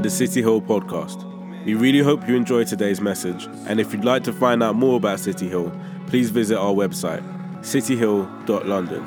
the City Hill podcast. We really hope you enjoy today's message, and if you'd like to find out more about City Hill, please visit our website, cityhill.london.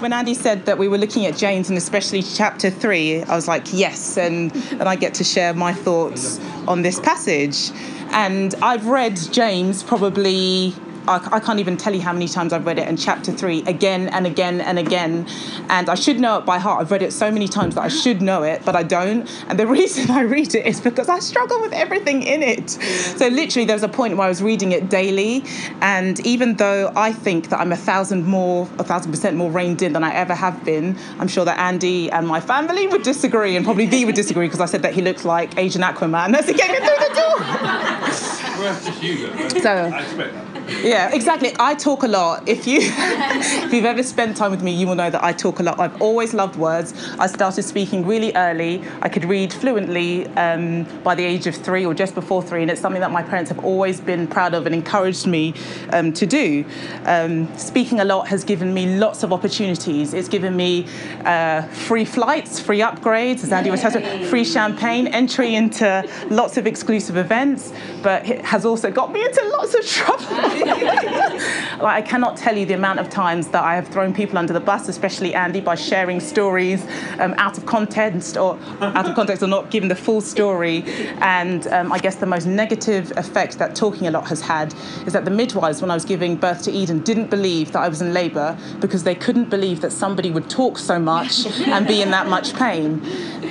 When Andy said that we were looking at James and especially chapter three, I was like, yes, and, and I get to share my thoughts on this passage. And I've read James probably I, I, can't even tell you how many times I've read it in chapter three again and again and again. And I should know it by heart. I've read it so many times that I should know it, but I don't. And the reason I read it is because I struggle with everything in it. So literally, there was a point where I was reading it daily. And even though I think that I'm a thousand more, a thousand percent more reined in than I ever have been, I'm sure that Andy and my family would disagree, and probably V would disagree because I said that he looks like Asian Aquaman as he came in through the door. well, that's just you, though. So, I expect that. Yeah, exactly. I talk a lot. If you if you've ever spent time with me, you will know that I talk a lot. I've always loved words. I started speaking really early. I could read fluently um, by the age of three or just before three, and it's something that my parents have always been proud of and encouraged me um, to do. Um, speaking a lot has given me lots of opportunities. It's given me uh, free flights, free upgrades, as Andy was saying, free champagne, entry into lots of exclusive events, but it has also got me into lots of trouble. like, I cannot tell you the amount of times that I have thrown people under the bus, especially Andy, by sharing stories um, out of context or out of context or not giving the full story. And um, I guess the most negative effect that talking a lot has had is that the midwives, when I was giving birth to Eden, didn't believe that I was in labour because they couldn't believe that somebody would talk so much and be in that much pain.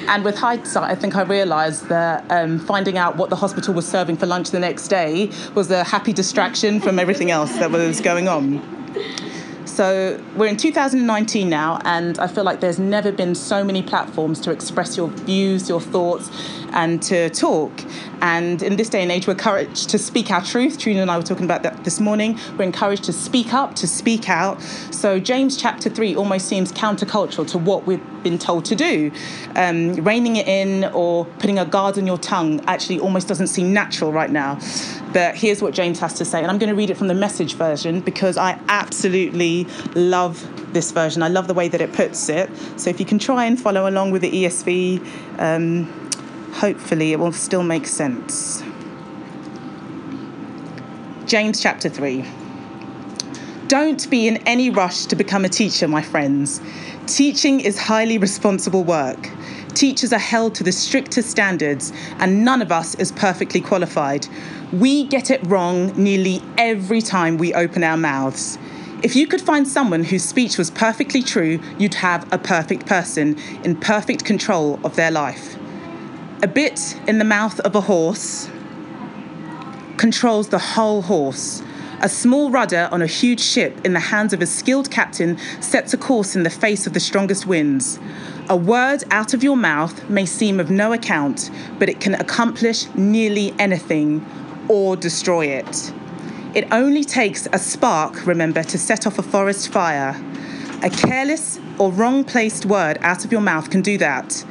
And with hindsight, I think I realised that um, finding out what the hospital was serving for lunch the next day was a happy distraction from everything else that was going on. So we're in 2019 now, and I feel like there's never been so many platforms to express your views, your thoughts, and to talk. And in this day and age, we're encouraged to speak our truth. Trina and I were talking about that this morning. We're encouraged to speak up, to speak out. So James chapter 3 almost seems countercultural to what we've been told to do. Um, reining it in or putting a guard on your tongue actually almost doesn't seem natural right now. But here's what James has to say, and I'm going to read it from the message version because I absolutely love this version. I love the way that it puts it. So if you can try and follow along with the ESV, um, hopefully it will still make sense. James chapter 3. Don't be in any rush to become a teacher, my friends. Teaching is highly responsible work. Teachers are held to the strictest standards, and none of us is perfectly qualified. We get it wrong nearly every time we open our mouths. If you could find someone whose speech was perfectly true, you'd have a perfect person in perfect control of their life. A bit in the mouth of a horse controls the whole horse. A small rudder on a huge ship in the hands of a skilled captain sets a course in the face of the strongest winds. A word out of your mouth may seem of no account, but it can accomplish nearly anything or destroy it. It only takes a spark, remember, to set off a forest fire. A careless or wrong placed word out of your mouth can do that.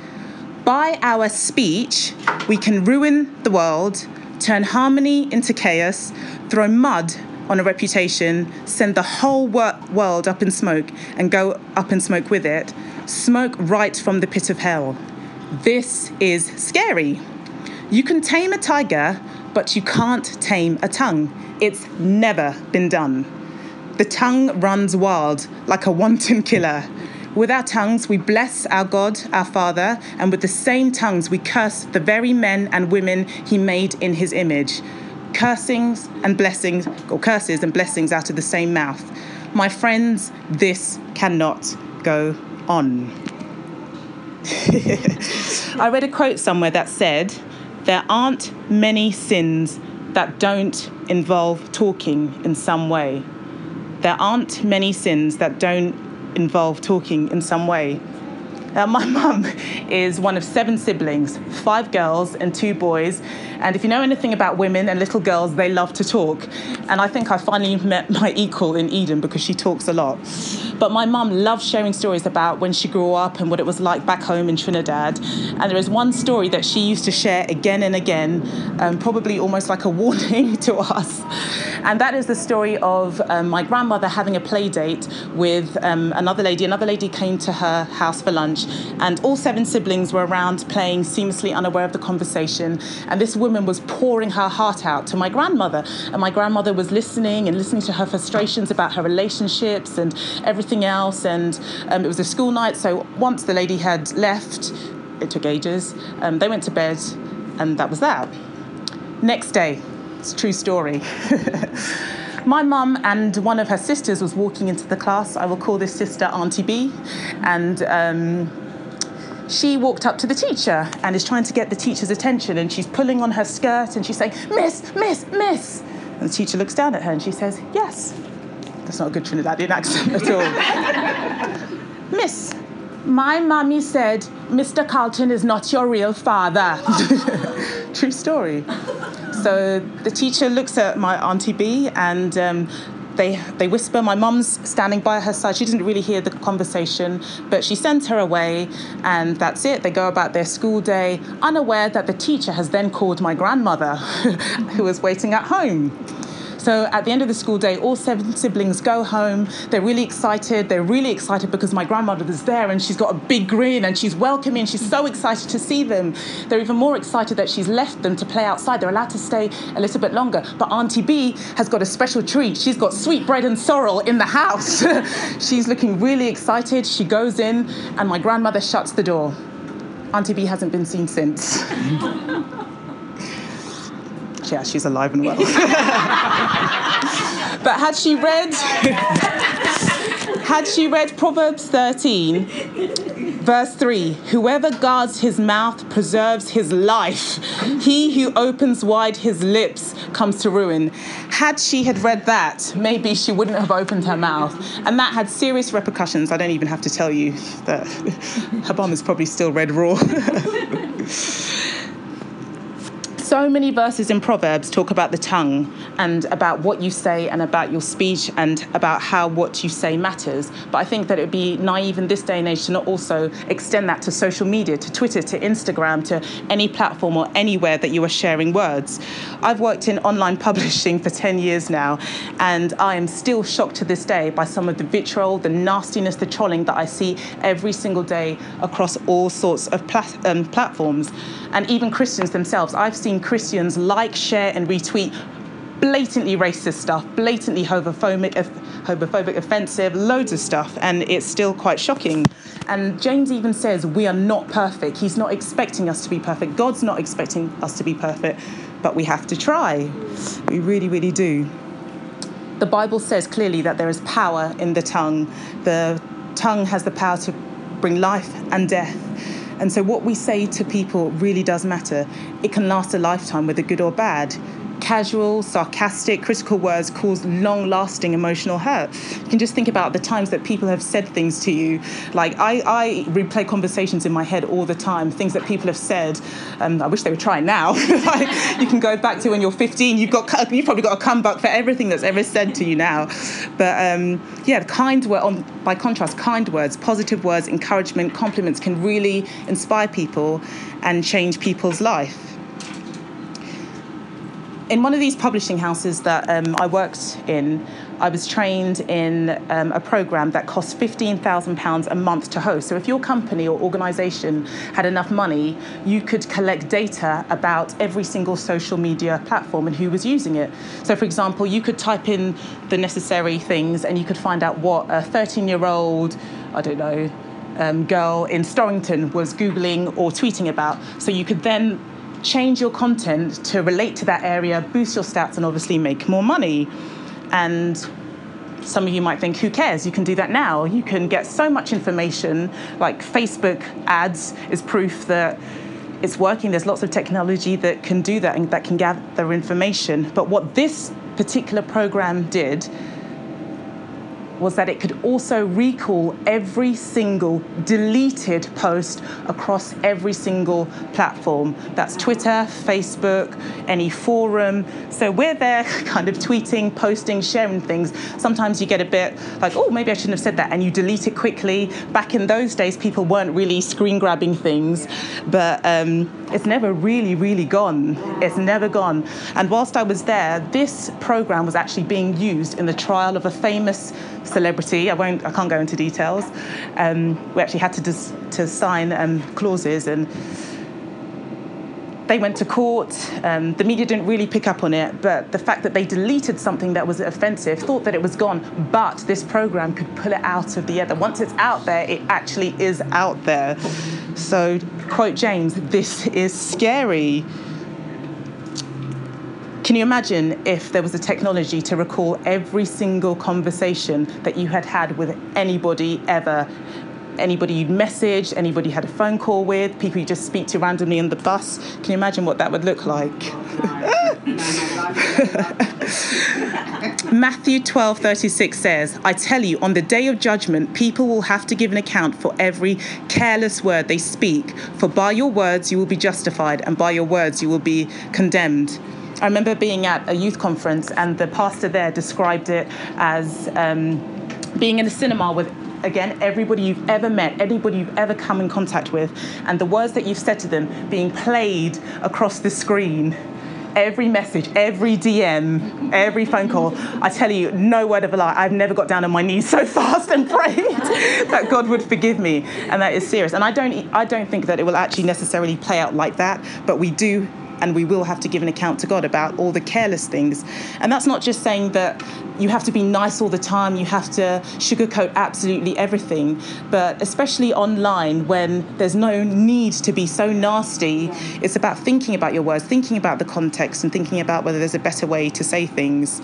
By our speech, we can ruin the world, turn harmony into chaos, throw mud on a reputation, send the whole wor- world up in smoke and go up in smoke with it, smoke right from the pit of hell. This is scary. You can tame a tiger, but you can't tame a tongue. It's never been done. The tongue runs wild like a wanton killer. With our tongues, we bless our God, our Father, and with the same tongues, we curse the very men and women He made in His image. Cursings and blessings, or curses and blessings out of the same mouth. My friends, this cannot go on. I read a quote somewhere that said, there aren't many sins that don't involve talking in some way. There aren't many sins that don't involve talking in some way. Uh, my mum is one of seven siblings, five girls and two boys. And if you know anything about women and little girls, they love to talk. And I think I finally met my equal in Eden because she talks a lot. But my mum loved sharing stories about when she grew up and what it was like back home in Trinidad. And there is one story that she used to share again and again, um, probably almost like a warning to us. And that is the story of um, my grandmother having a play date with um, another lady. Another lady came to her house for lunch, and all seven siblings were around playing seamlessly unaware of the conversation. And this woman was pouring her heart out to my grandmother. And my grandmother was listening and listening to her frustrations about her relationships and everything else. And um, it was a school night, so once the lady had left, it took ages, um, they went to bed, and that was that. Next day, it's true story. My mum and one of her sisters was walking into the class. I will call this sister Auntie B. And um, she walked up to the teacher and is trying to get the teacher's attention. And she's pulling on her skirt and she's saying, Miss, Miss, Miss. And the teacher looks down at her and she says, Yes. That's not a good Trinidadian accent at all. Miss, my mummy said Mr. Carlton is not your real father. True story. So the teacher looks at my auntie B and um, they, they whisper. My mum's standing by her side. She didn't really hear the conversation, but she sends her away, and that's it. They go about their school day, unaware that the teacher has then called my grandmother, who was waiting at home. So at the end of the school day, all seven siblings go home. They're really excited. They're really excited because my grandmother is there and she's got a big grin and she's welcoming. She's so excited to see them. They're even more excited that she's left them to play outside. They're allowed to stay a little bit longer. But Auntie B has got a special treat. She's got sweet bread and sorrel in the house. she's looking really excited. She goes in and my grandmother shuts the door. Auntie B hasn't been seen since. yeah, she's alive and well. but had she read had she read Proverbs 13, verse 3 Whoever guards his mouth preserves his life. He who opens wide his lips comes to ruin. Had she had read that, maybe she wouldn't have opened her mouth. And that had serious repercussions. I don't even have to tell you that her bum is probably still red raw. so many verses in Proverbs talk about the tongue and about what you say and about your speech and about how what you say matters. But I think that it would be naive in this day and age to not also extend that to social media, to Twitter, to Instagram, to any platform or anywhere that you are sharing words. I've worked in online publishing for 10 years now, and I am still shocked to this day by some of the vitriol, the nastiness, the trolling that I see every single day across all sorts of plat- um, platforms. And even Christians themselves. I've seen Christians like, share, and retweet blatantly racist stuff, blatantly homophobic, homophobic, offensive, loads of stuff, and it's still quite shocking. And James even says we are not perfect. He's not expecting us to be perfect. God's not expecting us to be perfect, but we have to try. We really, really do. The Bible says clearly that there is power in the tongue. The tongue has the power to bring life and death. And so, what we say to people really does matter. It can last a lifetime, whether good or bad. Casual, sarcastic, critical words cause long lasting emotional hurt. You can just think about the times that people have said things to you. Like, I, I replay conversations in my head all the time, things that people have said. Um, I wish they would try now. like, you can go back to when you're 15, you've, got, you've probably got a comeback for everything that's ever said to you now. But um, yeah, kind word, on, by contrast, kind words, positive words, encouragement, compliments can really inspire people and change people's life in one of these publishing houses that um, I worked in, I was trained in um, a program that cost £15,000 a month to host. So, if your company or organization had enough money, you could collect data about every single social media platform and who was using it. So, for example, you could type in the necessary things and you could find out what a 13 year old, I don't know, um, girl in Storrington was Googling or tweeting about. So, you could then change your content to relate to that area, boost your stats, and obviously make more money. And some of you might think, who cares? You can do that now. You can get so much information, like Facebook ads is proof that it's working. There's lots of technology that can do that and that can gather information. But what this particular program did was that it could also recall every single deleted post across every single platform. That's Twitter, Facebook, any forum. So we're there kind of tweeting, posting, sharing things. Sometimes you get a bit like, oh, maybe I shouldn't have said that, and you delete it quickly. Back in those days, people weren't really screen grabbing things, but um, it's never really, really gone. It's never gone. And whilst I was there, this program was actually being used in the trial of a famous celebrity. I won't. I can't go into details. Um, we actually had to dis- to sign um, clauses and. They went to court. Um, the media didn't really pick up on it, but the fact that they deleted something that was offensive, thought that it was gone, but this program could pull it out of the ether. Once it's out there, it actually is out there. So, quote James, this is scary. Can you imagine if there was a technology to recall every single conversation that you had had with anybody ever? Anybody you'd messaged, anybody you had a phone call with, people you just speak to randomly on the bus. Can you imagine what that would look like? Matthew 12 36 says, I tell you, on the day of judgment, people will have to give an account for every careless word they speak, for by your words you will be justified, and by your words you will be condemned. I remember being at a youth conference, and the pastor there described it as um, being in a cinema with again, everybody you've ever met, anybody you've ever come in contact with, and the words that you've said to them being played across the screen. Every message, every DM, every phone call. I tell you, no word of a lie. I've never got down on my knees so fast and prayed that God would forgive me, and that is serious. And I don't, I don't think that it will actually necessarily play out like that. But we do and we will have to give an account to God about all the careless things. And that's not just saying that you have to be nice all the time, you have to sugarcoat absolutely everything, but especially online when there's no need to be so nasty, it's about thinking about your words, thinking about the context, and thinking about whether there's a better way to say things.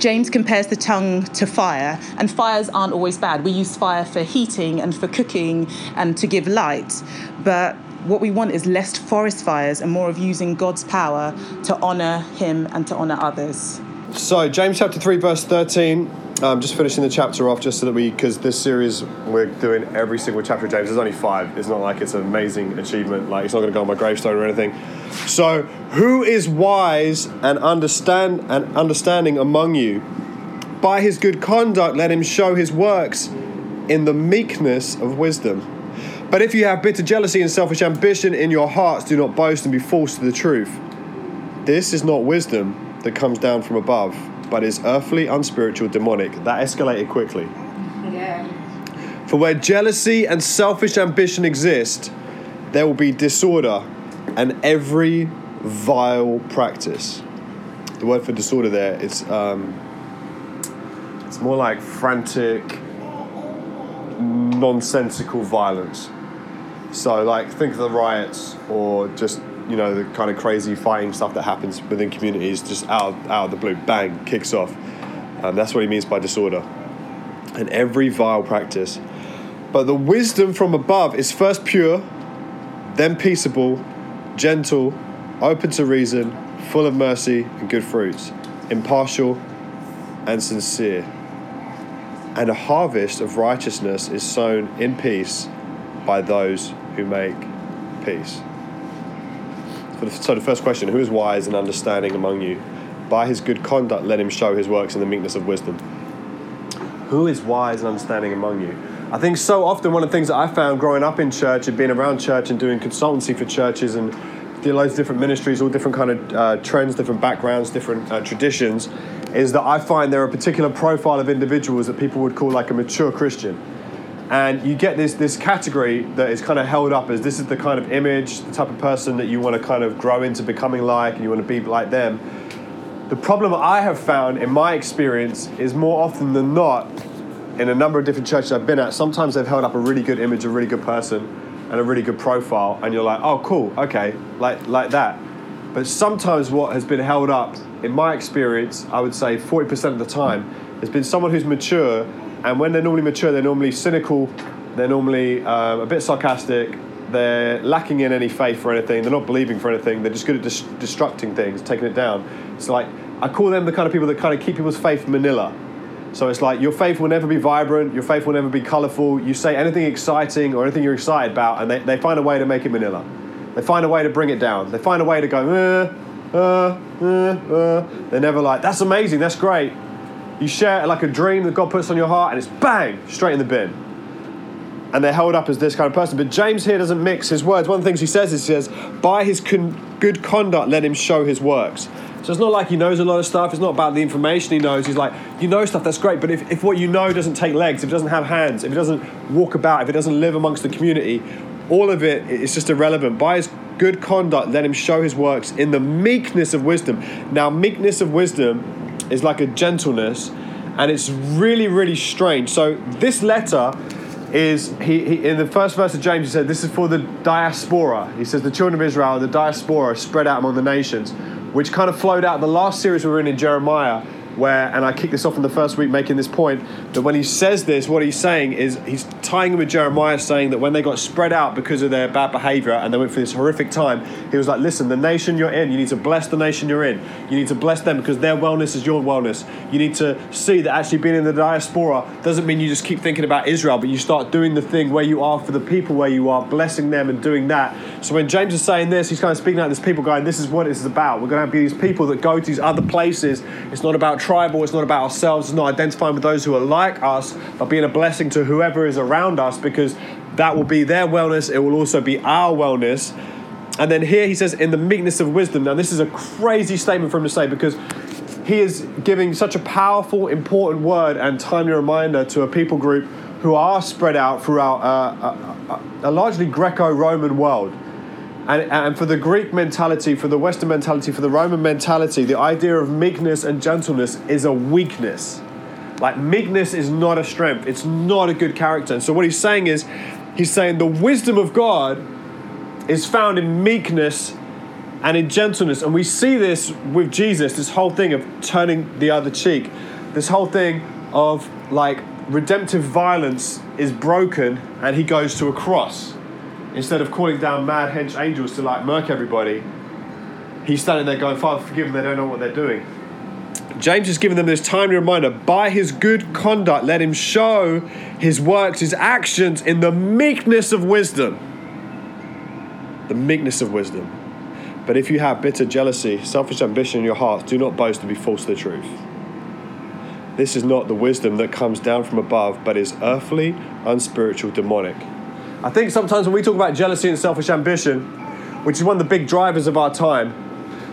James compares the tongue to fire, and fires aren't always bad. We use fire for heating and for cooking and to give light, but what we want is less forest fires and more of using God's power to honour Him and to honour others. So, James chapter 3, verse 13. Um, I'm just finishing the chapter off, just so that we, because this series we're doing every single chapter of James. There's only five. It's not like it's an amazing achievement. Like it's not going to go on my gravestone or anything. So, who is wise and understand and understanding among you? By his good conduct, let him show his works in the meekness of wisdom. But if you have bitter jealousy and selfish ambition in your hearts, do not boast and be false to the truth. This is not wisdom that comes down from above, but is earthly, unspiritual, demonic. That escalated quickly. Yeah. For where jealousy and selfish ambition exist, there will be disorder and every vile practice. The word for disorder there is um, it's more like frantic, nonsensical violence. So, like, think of the riots or just, you know, the kind of crazy fighting stuff that happens within communities just out, out of the blue, bang, kicks off. Um, that's what he means by disorder. And every vile practice. But the wisdom from above is first pure, then peaceable, gentle, open to reason, full of mercy and good fruits, impartial and sincere. And a harvest of righteousness is sown in peace by those who make peace. So, the first question who is wise and understanding among you? By his good conduct, let him show his works in the meekness of wisdom. Who is wise and understanding among you? I think so often one of the things that I found growing up in church and being around church and doing consultancy for churches and doing loads of different ministries, all different kind of uh, trends, different backgrounds, different uh, traditions, is that I find there are a particular profile of individuals that people would call like a mature Christian and you get this this category that is kind of held up as this is the kind of image, the type of person that you want to kind of grow into becoming like, and you want to be like them. The problem I have found in my experience is more often than not, in a number of different churches I've been at, sometimes they've held up a really good image, a really good person, and a really good profile, and you're like, oh, cool, okay, like like that. But sometimes what has been held up, in my experience, I would say 40% of the time, has been someone who's mature and when they're normally mature, they're normally cynical, they're normally um, a bit sarcastic, they're lacking in any faith for anything, they're not believing for anything, they're just good at dis- destructing things, taking it down. It's like, I call them the kind of people that kind of keep people's faith manila. So it's like your faith will never be vibrant, your faith will never be colorful. You say anything exciting or anything you're excited about, and they, they find a way to make it manila. They find a way to bring it down. They find a way to go, uh, uh, uh, uh. They're never like, that's amazing, that's great. You share like a dream that God puts on your heart, and it's bang, straight in the bin. And they're held up as this kind of person. But James here doesn't mix his words. One of the things he says is, he says, by his con- good conduct, let him show his works. So it's not like he knows a lot of stuff. It's not about the information he knows. He's like, you know stuff, that's great. But if, if what you know doesn't take legs, if it doesn't have hands, if it doesn't walk about, if it doesn't live amongst the community, all of it is just irrelevant. By his good conduct, let him show his works in the meekness of wisdom. Now, meekness of wisdom is like a gentleness, and it's really, really strange. So this letter is he, he, in the first verse of James he said this is for the diaspora. He says the children of Israel, the diaspora, spread out among the nations, which kind of flowed out the last series we were in in Jeremiah where, and I kicked this off in the first week making this point, that when he says this, what he's saying is he's tying it with Jeremiah saying that when they got spread out because of their bad behavior and they went through this horrific time, he was like, listen, the nation you're in, you need to bless the nation you're in. You need to bless them because their wellness is your wellness. You need to see that actually being in the diaspora doesn't mean you just keep thinking about Israel, but you start doing the thing where you are for the people where you are, blessing them and doing that. So when James is saying this, he's kind of speaking out to this people going, this is what it's about. We're going to be these people that go to these other places. It's not about tribal, it's not about ourselves, it's not identifying with those who are like us, but being a blessing to whoever is around us because that will be their wellness, it will also be our wellness. And then here he says, in the meekness of wisdom. Now, this is a crazy statement for him to say because he is giving such a powerful, important word and timely reminder to a people group who are spread out throughout a, a, a largely Greco Roman world. And, and for the Greek mentality, for the Western mentality, for the Roman mentality, the idea of meekness and gentleness is a weakness. Like, meekness is not a strength, it's not a good character. And so, what he's saying is, he's saying the wisdom of God is found in meekness and in gentleness. And we see this with Jesus, this whole thing of turning the other cheek, this whole thing of like redemptive violence is broken and he goes to a cross instead of calling down mad hench angels to like murk everybody, he's standing there going, Father, forgive them, they don't know what they're doing. James is giving them this timely reminder by his good conduct, let him show his works, his actions in the meekness of wisdom. The meekness of wisdom. But if you have bitter jealousy, selfish ambition in your hearts, do not boast to be false to the truth. This is not the wisdom that comes down from above, but is earthly, unspiritual, demonic. I think sometimes when we talk about jealousy and selfish ambition, which is one of the big drivers of our time,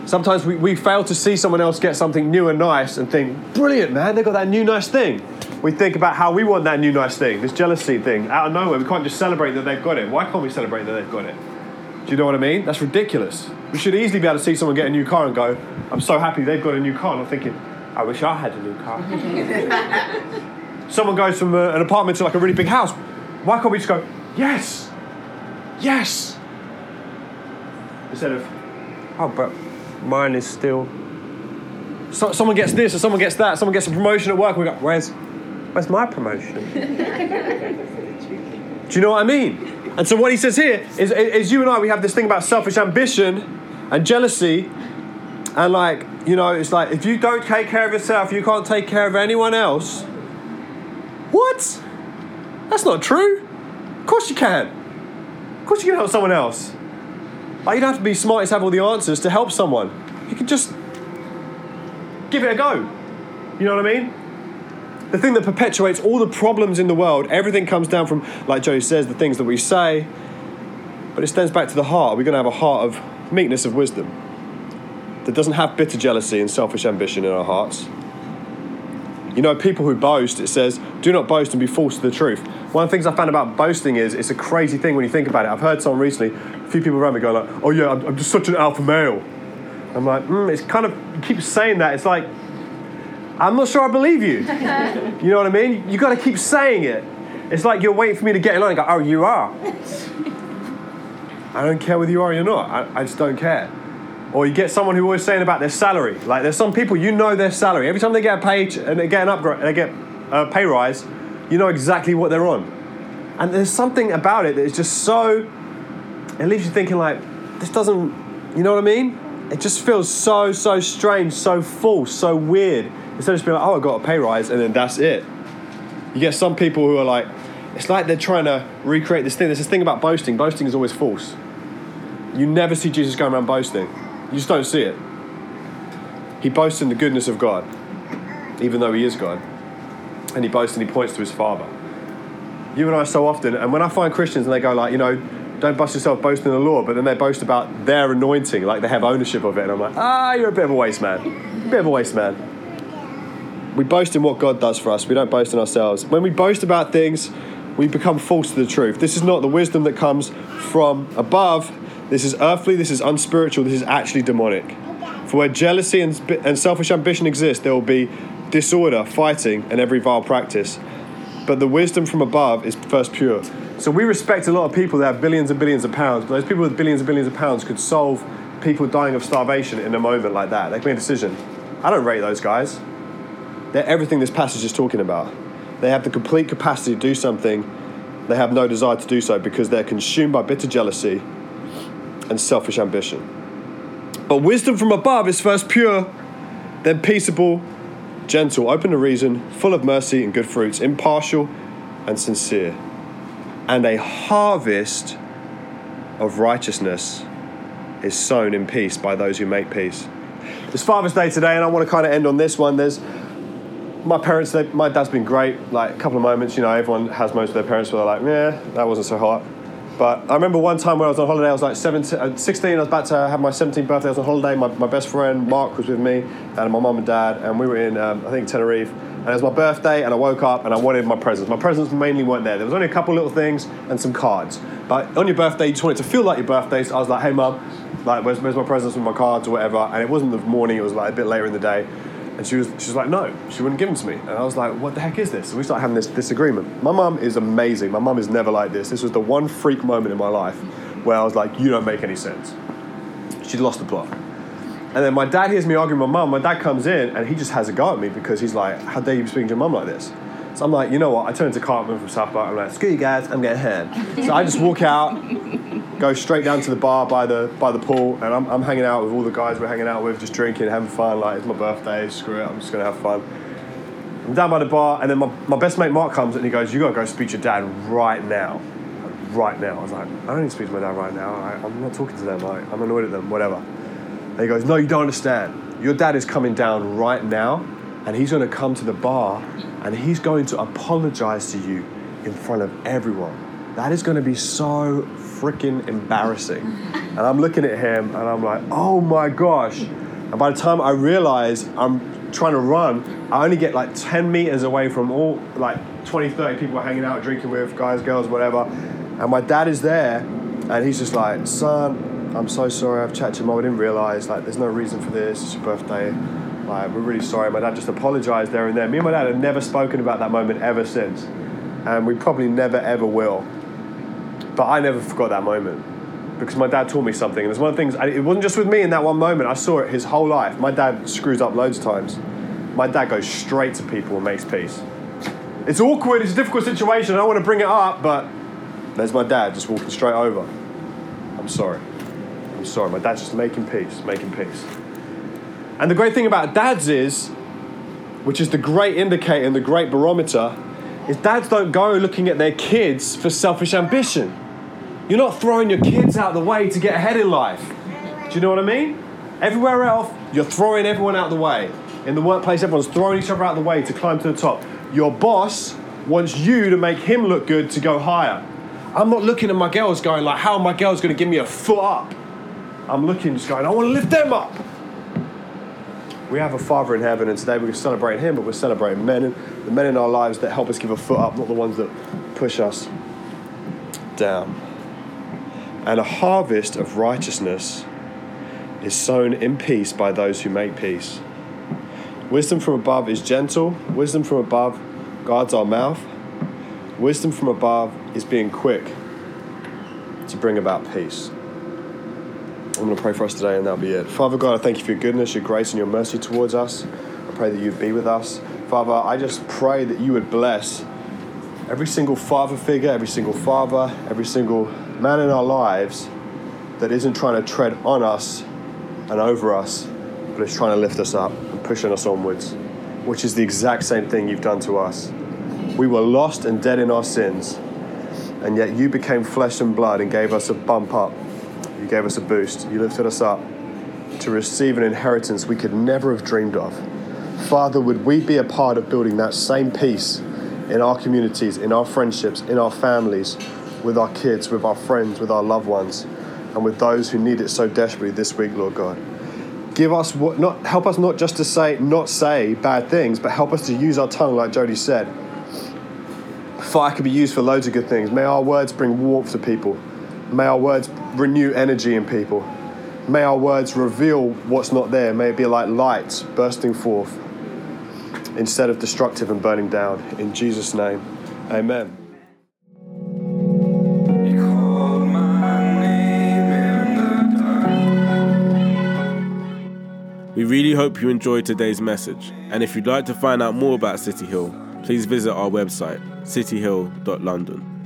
sometimes we, we fail to see someone else get something new and nice and think, brilliant, man, they got that new nice thing. We think about how we want that new nice thing, this jealousy thing, out of nowhere. We can't just celebrate that they've got it. Why can't we celebrate that they've got it? Do you know what I mean? That's ridiculous. We should easily be able to see someone get a new car and go, I'm so happy they've got a new car. And I'm thinking, I wish I had a new car. someone goes from a, an apartment to like a really big house. Why can't we just go, yes, yes. Instead of, oh, but mine is still. So, someone gets this or someone gets that, someone gets a promotion at work, and we go, where's, where's my promotion? Do you know what I mean? And so what he says here is, is you and I, we have this thing about selfish ambition and jealousy. And like, you know, it's like if you don't take care of yourself, you can't take care of anyone else. What? That's not true. Of course you can. Of course you can help someone else. Like you don't have to be smart to have all the answers to help someone. You can just give it a go. You know what I mean? The thing that perpetuates all the problems in the world, everything comes down from, like Joe says, the things that we say, but it stems back to the heart. We're going to have a heart of meekness of wisdom that doesn't have bitter jealousy and selfish ambition in our hearts. You know, people who boast, it says, do not boast and be false to the truth. One of the things I found about boasting is it's a crazy thing when you think about it. I've heard someone recently, a few people around me go like, oh yeah, I'm, I'm just such an alpha male. I'm like, mm, it's kind of, you keep saying that. It's like, I'm not sure I believe you. you know what I mean? You got to keep saying it. It's like you're waiting for me to get in line and go, oh, you are. I don't care whether you are or you're not. I, I just don't care. Or you get someone who always saying about their salary. Like there's some people you know their salary. Every time they get a page and they get an upgrade, they get a pay rise, you know exactly what they're on. And there's something about it that is just so. It leaves you thinking like, this doesn't. You know what I mean? It just feels so so strange, so false, so weird. Instead of just being like, oh, I got a pay rise, and then that's it. You get some people who are like, it's like they're trying to recreate this thing. There's this thing about boasting. Boasting is always false. You never see Jesus going around boasting. You just don't see it. He boasts in the goodness of God, even though he is God. And he boasts and he points to his Father. You and I so often, and when I find Christians and they go like, you know, don't bust yourself boasting the Lord, but then they boast about their anointing, like they have ownership of it, and I'm like, ah, you're a bit of a waste man. A bit of a waste man. We boast in what God does for us. We don't boast in ourselves. When we boast about things, we become false to the truth. This is not the wisdom that comes from above. This is earthly, this is unspiritual, this is actually demonic. For where jealousy and, and selfish ambition exist, there will be disorder, fighting, and every vile practice. But the wisdom from above is first pure. So we respect a lot of people that have billions and billions of pounds, but those people with billions and billions of pounds could solve people dying of starvation in a moment like that. They can make a decision. I don't rate those guys. They're everything this passage is talking about. They have the complete capacity to do something. They have no desire to do so because they're consumed by bitter jealousy and selfish ambition. But wisdom from above is first pure, then peaceable, gentle, open to reason, full of mercy and good fruits, impartial and sincere. And a harvest of righteousness is sown in peace by those who make peace. It's Father's Day today, and I want to kind of end on this one. There's my parents, they, my dad's been great. Like a couple of moments, you know, everyone has moments with their parents where they're like, yeah, that wasn't so hot. But I remember one time when I was on holiday, I was like 17, uh, 16, I was about to have my 17th birthday, I was on holiday, my, my best friend Mark was with me, and my mum and dad, and we were in, um, I think, Tenerife. And it was my birthday, and I woke up and I wanted my presents. My presents mainly weren't there. There was only a couple little things and some cards. But on your birthday, you just wanted to feel like your birthday, so I was like, hey mum, like, where's, where's my presents and my cards or whatever? And it wasn't the morning, it was like a bit later in the day. And she was, she was like, no, she wouldn't give them to me. And I was like, what the heck is this? And we started having this disagreement. My mum is amazing. My mum is never like this. This was the one freak moment in my life where I was like, you don't make any sense. She'd lost the plot. And then my dad hears me arguing with my mum. My dad comes in and he just has a go at me because he's like, how dare you be speaking to your mum like this? So I'm like, you know what? I turn to Cartman from South Park. I'm like, screw you guys, I'm getting hand. So I just walk out, go straight down to the bar by the by the pool, and I'm, I'm hanging out with all the guys we're hanging out with, just drinking, having fun. Like it's my birthday, screw it, I'm just gonna have fun. I'm down by the bar, and then my, my best mate Mark comes and he goes, "You gotta go speak to your dad right now, right now." I was like, "I don't need to speak to my dad right now. I, I'm not talking to them. I, I'm annoyed at them. Whatever." And he goes, "No, you don't understand. Your dad is coming down right now, and he's gonna come to the bar, and he's going to apologize to you in front of everyone." That is to be so freaking embarrassing. And I'm looking at him and I'm like, oh my gosh. And by the time I realize I'm trying to run, I only get like 10 meters away from all like 20, 30 people hanging out, drinking with, guys, girls, whatever. And my dad is there and he's just like, son, I'm so sorry. I've chatted him. I didn't realize like there's no reason for this. It's your birthday. Like, we're really sorry. My dad just apologized there and then. Me and my dad have never spoken about that moment ever since. And we probably never ever will. But I never forgot that moment because my dad taught me something. And it's one of the things, it wasn't just with me in that one moment, I saw it his whole life. My dad screws up loads of times. My dad goes straight to people and makes peace. It's awkward, it's a difficult situation, I don't want to bring it up, but there's my dad just walking straight over. I'm sorry. I'm sorry. My dad's just making peace, making peace. And the great thing about dads is, which is the great indicator and the great barometer, is dads don't go looking at their kids for selfish ambition. You're not throwing your kids out the way to get ahead in life. Do you know what I mean? Everywhere else, you're throwing everyone out the way. In the workplace, everyone's throwing each other out the way to climb to the top. Your boss wants you to make him look good to go higher. I'm not looking at my girls going like, how are my girls going to give me a foot up? I'm looking just going, I want to lift them up. We have a Father in heaven, and today we're celebrating Him, but we're celebrating men, the men in our lives that help us give a foot up, not the ones that push us down and a harvest of righteousness is sown in peace by those who make peace. Wisdom from above is gentle, wisdom from above guards our mouth. Wisdom from above is being quick to bring about peace. I'm going to pray for us today, and that'll be it. Father God, I thank you for your goodness, your grace, and your mercy towards us. I pray that you'd be with us. Father, I just pray that you would bless every single father figure, every single father, every single man in our lives that isn't trying to tread on us and over us, but is trying to lift us up and pushing us onwards. which is the exact same thing you've done to us. We were lost and dead in our sins, and yet you became flesh and blood and gave us a bump up. You gave us a boost. You lifted us up to receive an inheritance we could never have dreamed of. Father, would we be a part of building that same peace in our communities, in our friendships, in our families, with our kids, with our friends, with our loved ones, and with those who need it so desperately this week, Lord God? Give us what not help us not just to say not say bad things, but help us to use our tongue, like Jody said. Fire can be used for loads of good things. May our words bring warmth to people. May our words renew energy in people. May our words reveal what's not there. May it be like light bursting forth instead of destructive and burning down. In Jesus' name, amen. We really hope you enjoyed today's message, and if you'd like to find out more about City Hill, please visit our website, cityhill.london.